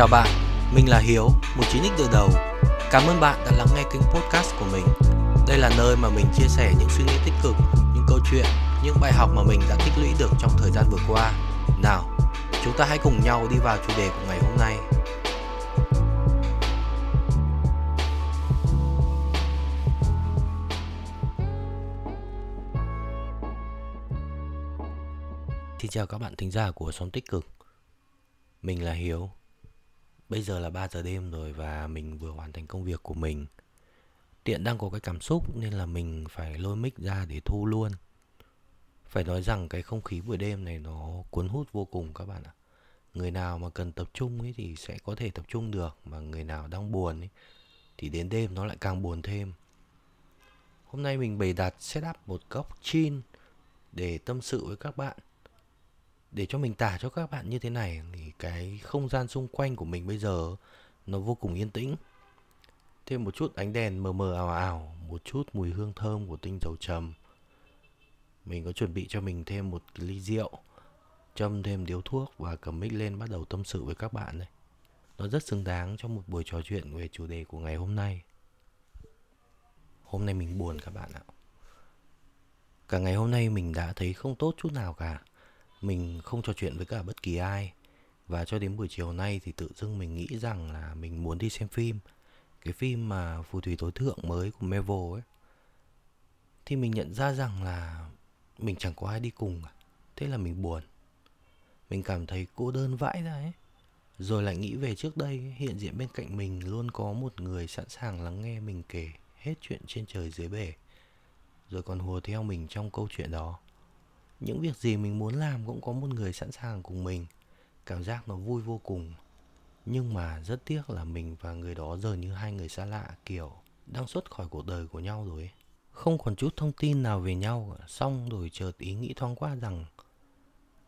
Chào bạn, mình là Hiếu, một chín x từ đầu. Cảm ơn bạn đã lắng nghe kênh podcast của mình. Đây là nơi mà mình chia sẻ những suy nghĩ tích cực, những câu chuyện, những bài học mà mình đã tích lũy được trong thời gian vừa qua. Nào, chúng ta hãy cùng nhau đi vào chủ đề của ngày hôm nay. Xin chào các bạn thính giả của Sống Tích Cực Mình là Hiếu Bây giờ là 3 giờ đêm rồi và mình vừa hoàn thành công việc của mình. Tiện đang có cái cảm xúc nên là mình phải lôi mic ra để thu luôn. Phải nói rằng cái không khí buổi đêm này nó cuốn hút vô cùng các bạn ạ. Người nào mà cần tập trung ấy thì sẽ có thể tập trung được, Mà người nào đang buồn ấy thì đến đêm nó lại càng buồn thêm. Hôm nay mình bày đặt setup một góc chin để tâm sự với các bạn để cho mình tả cho các bạn như thế này thì cái không gian xung quanh của mình bây giờ nó vô cùng yên tĩnh. Thêm một chút ánh đèn mờ mờ ảo ảo, một chút mùi hương thơm của tinh dầu trầm. Mình có chuẩn bị cho mình thêm một ly rượu, châm thêm điếu thuốc và cầm mic lên bắt đầu tâm sự với các bạn này nó rất xứng đáng cho một buổi trò chuyện về chủ đề của ngày hôm nay. Hôm nay mình buồn các bạn ạ. Cả ngày hôm nay mình đã thấy không tốt chút nào cả mình không trò chuyện với cả bất kỳ ai. Và cho đến buổi chiều nay thì tự dưng mình nghĩ rằng là mình muốn đi xem phim. Cái phim mà phù thủy tối thượng mới của Marvel ấy. Thì mình nhận ra rằng là mình chẳng có ai đi cùng cả. Thế là mình buồn. Mình cảm thấy cô đơn vãi ra ấy. Rồi lại nghĩ về trước đây, hiện diện bên cạnh mình luôn có một người sẵn sàng lắng nghe mình kể hết chuyện trên trời dưới bể. Rồi còn hùa theo mình trong câu chuyện đó những việc gì mình muốn làm cũng có một người sẵn sàng cùng mình. Cảm giác nó vui vô cùng. Nhưng mà rất tiếc là mình và người đó giờ như hai người xa lạ, kiểu, đang xuất khỏi cuộc đời của nhau rồi không còn chút thông tin nào về nhau, xong rồi chợt ý nghĩ thoáng qua rằng,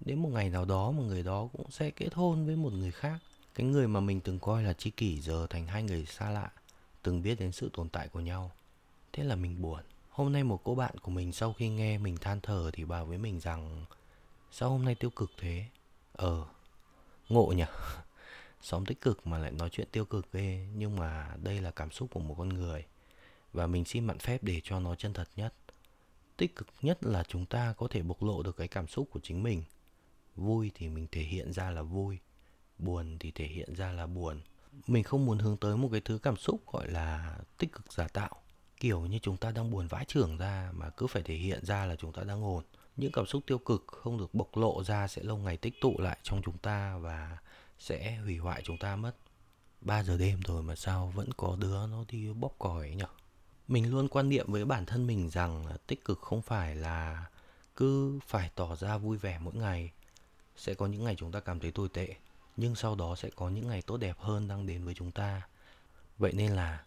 đến một ngày nào đó mà người đó cũng sẽ kết hôn với một người khác. Cái người mà mình từng coi là tri kỷ giờ thành hai người xa lạ, từng biết đến sự tồn tại của nhau. Thế là mình buồn. Hôm nay một cô bạn của mình sau khi nghe mình than thở thì bảo với mình rằng Sao hôm nay tiêu cực thế? Ờ, ngộ nhỉ? Sống tích cực mà lại nói chuyện tiêu cực ghê Nhưng mà đây là cảm xúc của một con người. Và mình xin mạn phép để cho nó chân thật nhất. Tích cực nhất là chúng ta có thể bộc lộ được cái cảm xúc của chính mình. Vui thì mình thể hiện ra là vui Buồn thì thể hiện ra là buồn. Mình không muốn hướng tới một cái thứ cảm xúc gọi là tích cực giả tạo kiểu như chúng ta đang buồn vãi trưởng ra mà cứ phải thể hiện ra là chúng ta đang ổn. Những cảm xúc tiêu cực không được bộc lộ ra sẽ lâu ngày tích tụ lại trong chúng ta và sẽ hủy hoại chúng ta mất. 3 giờ đêm rồi mà sao vẫn có đứa nó đi bóp còi ấy nhở? Mình luôn quan niệm với bản thân mình rằng tích cực không phải là cứ phải tỏ ra vui vẻ mỗi ngày. Sẽ có những ngày chúng ta cảm thấy tồi tệ, nhưng sau đó sẽ có những ngày tốt đẹp hơn đang đến với chúng ta. Vậy nên là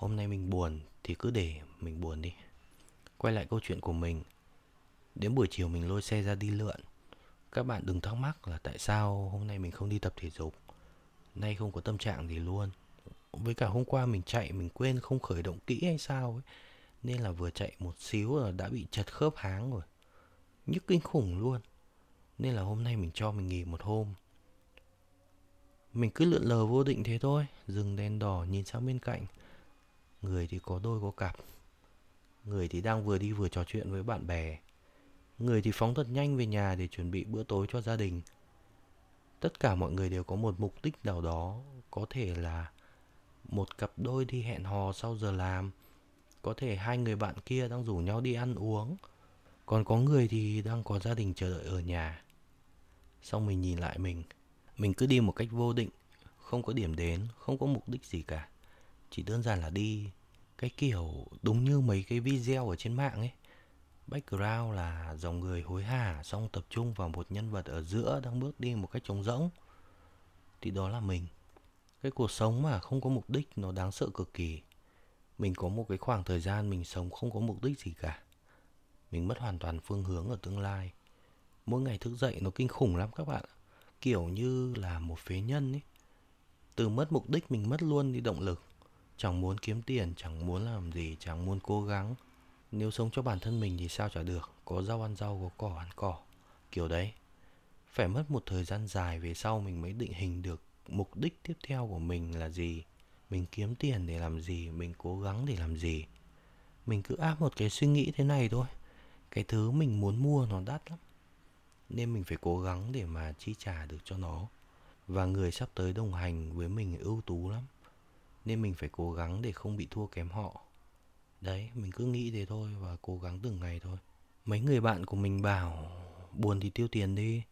hôm nay mình buồn thì cứ để mình buồn đi. Quay lại câu chuyện của mình. Đến buổi chiều mình lôi xe ra đi lượn. Các bạn đừng thắc mắc là tại sao hôm nay mình không đi tập thể dục. Nay không có tâm trạng gì luôn. Với cả hôm qua mình chạy mình quên không khởi động kỹ hay sao ấy. Nên là vừa chạy một xíu là đã bị chật khớp háng rồi. Nhức kinh khủng luôn. Nên là hôm nay mình cho mình nghỉ một hôm. Mình cứ lượn lờ vô định thế thôi. Dừng đèn đỏ nhìn sang bên cạnh người thì có đôi có cặp. Người thì đang vừa đi vừa trò chuyện với bạn bè. Người thì phóng thật nhanh về nhà để chuẩn bị bữa tối cho gia đình. Tất cả mọi người đều có một mục đích nào đó, có thể là một cặp đôi đi hẹn hò sau giờ làm. Có thể hai người bạn kia đang rủ nhau đi ăn uống. Còn có người thì đang có gia đình chờ đợi ở nhà. Xong mình nhìn lại mình. Mình cứ đi một cách vô định. Không có điểm đến, không có mục đích gì cả. Chỉ đơn giản là đi cái kiểu đúng như mấy cái video ở trên mạng ấy. Background là dòng người hối hả, xong tập trung vào một nhân vật ở giữa đang bước đi một cách trống rỗng. Thì đó là mình. Cái cuộc sống mà không có mục đích nó đáng sợ cực kỳ. Mình có một cái khoảng thời gian mình sống không có mục đích gì cả. Mình mất hoàn toàn phương hướng ở tương lai. Mỗi ngày thức dậy nó kinh khủng lắm các bạn kiểu như là một phế nhân ấy. Từ mất mục đích mình mất luôn đi động lực chẳng muốn kiếm tiền, chẳng muốn làm gì, chẳng muốn cố gắng. Nếu sống cho bản thân mình thì sao chả được. Có rau ăn rau, có cỏ ăn cỏ. Kiểu đấy. Phải mất một thời gian dài về sau mình mới định hình được mục đích tiếp theo của mình là gì. Mình kiếm tiền để làm gì, mình cố gắng để làm gì. Mình cứ áp một cái suy nghĩ thế này thôi. Cái thứ mình muốn mua nó đắt lắm. Nên mình phải cố gắng để mà chi trả được cho nó. Và người sắp tới đồng hành với mình ưu tú lắm nên mình phải cố gắng để không bị thua kém họ. Đấy, mình cứ nghĩ thế thôi và cố gắng từng ngày thôi. Mấy người bạn của mình bảo, buồn thì tiêu tiền đi,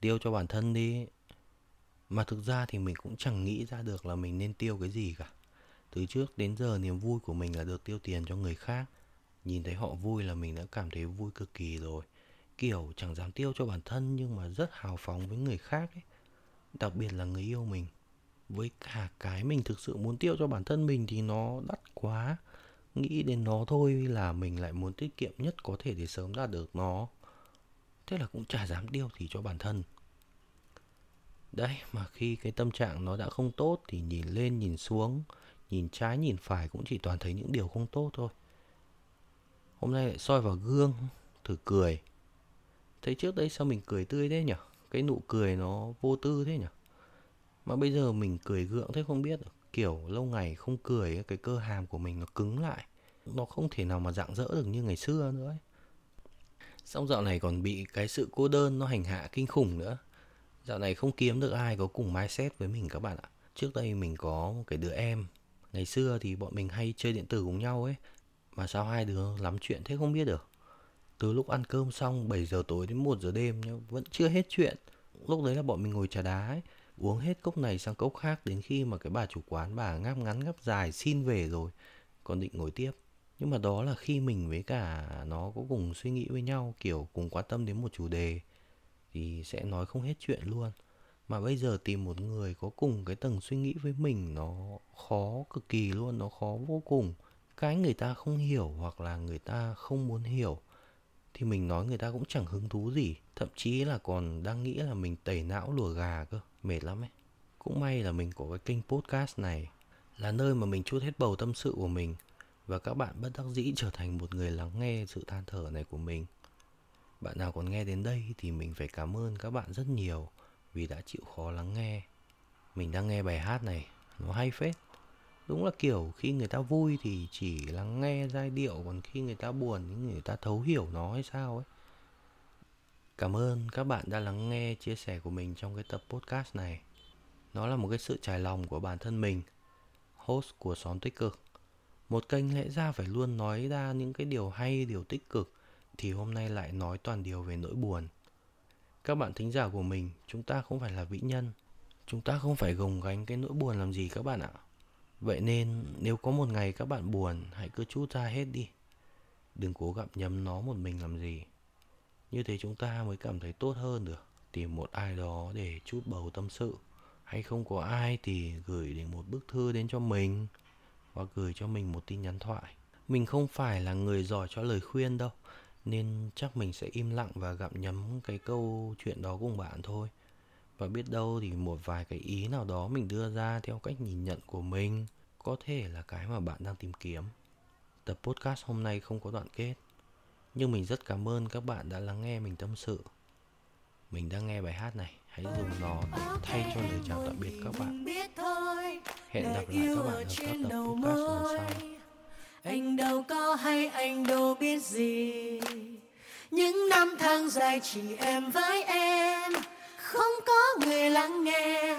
tiêu cho bản thân đi. Mà thực ra thì mình cũng chẳng nghĩ ra được là mình nên tiêu cái gì cả. Từ trước đến giờ niềm vui của mình là được tiêu tiền cho người khác. Nhìn thấy họ vui là mình đã cảm thấy vui cực kỳ rồi. Kiểu chẳng dám tiêu cho bản thân nhưng mà rất hào phóng với người khác ấy. Đặc biệt là người yêu mình với cả cái mình thực sự muốn tiêu cho bản thân mình thì nó đắt quá. Nghĩ đến nó thôi là mình lại muốn tiết kiệm nhất có thể để sớm đạt được nó. Thế là cũng chả dám tiêu thì cho bản thân. Đấy, mà khi cái tâm trạng nó đã không tốt thì nhìn lên, nhìn xuống, nhìn trái, nhìn phải cũng chỉ toàn thấy những điều không tốt thôi. Hôm nay lại soi vào gương, thử cười. Thấy trước đây sao mình cười tươi thế nhỉ cái nụ cười nó vô tư thế nhỉ mà bây giờ mình cười gượng thế không biết kiểu lâu ngày không cười cái cơ hàm của mình nó cứng lại. Nó không thể nào mà dạng dỡ được như ngày xưa nữa ấy. xong dạo này còn bị cái sự cô đơn nó hành hạ kinh khủng nữa. Dạo này không kiếm được ai có cùng mindset với mình các bạn ạ. Trước đây mình có một cái đứa em. Ngày xưa thì bọn mình hay chơi điện tử cùng nhau ấy. Mà sao hai đứa lắm chuyện thế không biết được. Từ lúc ăn cơm xong 7 giờ tối đến 1 giờ đêm nhá, vẫn chưa hết chuyện. Lúc đấy là bọn mình ngồi trà đá ấy uống hết cốc này sang cốc khác đến khi mà cái bà chủ quán, bà ngáp ngắn, ngáp dài xin về rồi, còn định ngồi tiếp. Nhưng mà đó là khi mình với cả nó có cùng suy nghĩ với nhau, kiểu cùng quan tâm đến một chủ đề, thì sẽ nói không hết chuyện luôn. Mà bây giờ tìm một người có cùng cái tầng suy nghĩ với mình, nó khó cực kỳ luôn, nó khó vô cùng. Cái người ta không hiểu hoặc là người ta không muốn hiểu thì mình nói người ta cũng chẳng hứng thú gì, thậm chí là còn đang nghĩ là mình tẩy não lùa gà cơ, mệt lắm ấy. Cũng may là mình có cái kênh podcast này, là nơi mà mình chút hết bầu tâm sự của mình và các bạn bất đắc dĩ trở thành một người lắng nghe sự than thở này của mình. Bạn nào còn nghe đến đây thì mình phải cảm ơn các bạn rất nhiều vì đã chịu khó lắng nghe. Mình đang nghe bài hát này, nó hay phết đúng là kiểu khi người ta vui thì chỉ lắng nghe giai điệu, còn khi người ta buồn thì người ta thấu hiểu nó hay sao ấy. Cảm ơn các bạn đã lắng nghe chia sẻ của mình trong cái tập podcast này. Nó là một cái sự trải lòng của bản thân mình, host của xóm tích cực. Một kênh lẽ ra phải luôn nói ra những cái điều hay, điều tích cực, thì hôm nay lại nói toàn điều về nỗi buồn. Các bạn thính giả của mình, chúng ta không phải là vĩ nhân. Chúng ta không phải gồng gánh cái nỗi buồn làm gì các bạn ạ vậy nên nếu có một ngày các bạn buồn, hãy cứ chút ra hết đi. Đừng cố gặm nhấm nó một mình làm gì. Như thế chúng ta mới cảm thấy tốt hơn được. Tìm một ai đó để chút bầu tâm sự. Hay không có ai thì gửi đến một bức thư đến cho mình, hoặc gửi cho mình một tin nhắn thoại. Mình không phải là người giỏi cho lời khuyên đâu, nên chắc mình sẽ im lặng và gặm nhấm cái câu chuyện đó cùng bạn thôi và biết đâu thì một vài cái ý nào đó mình đưa ra theo cách nhìn nhận của mình có thể là cái mà bạn đang tìm kiếm. Tập podcast hôm nay không có đoạn kết, nhưng mình rất cảm ơn các bạn đã lắng nghe mình tâm sự. Mình đang nghe bài hát này, hãy dùng nó để thay cho lời chào tạm biệt các bạn. Hẹn gặp lại các bạn ở các tập podcast lần sau. Anh đâu có hay, anh đâu biết gì. Những năm tháng dài chỉ em với em người lắng nghe.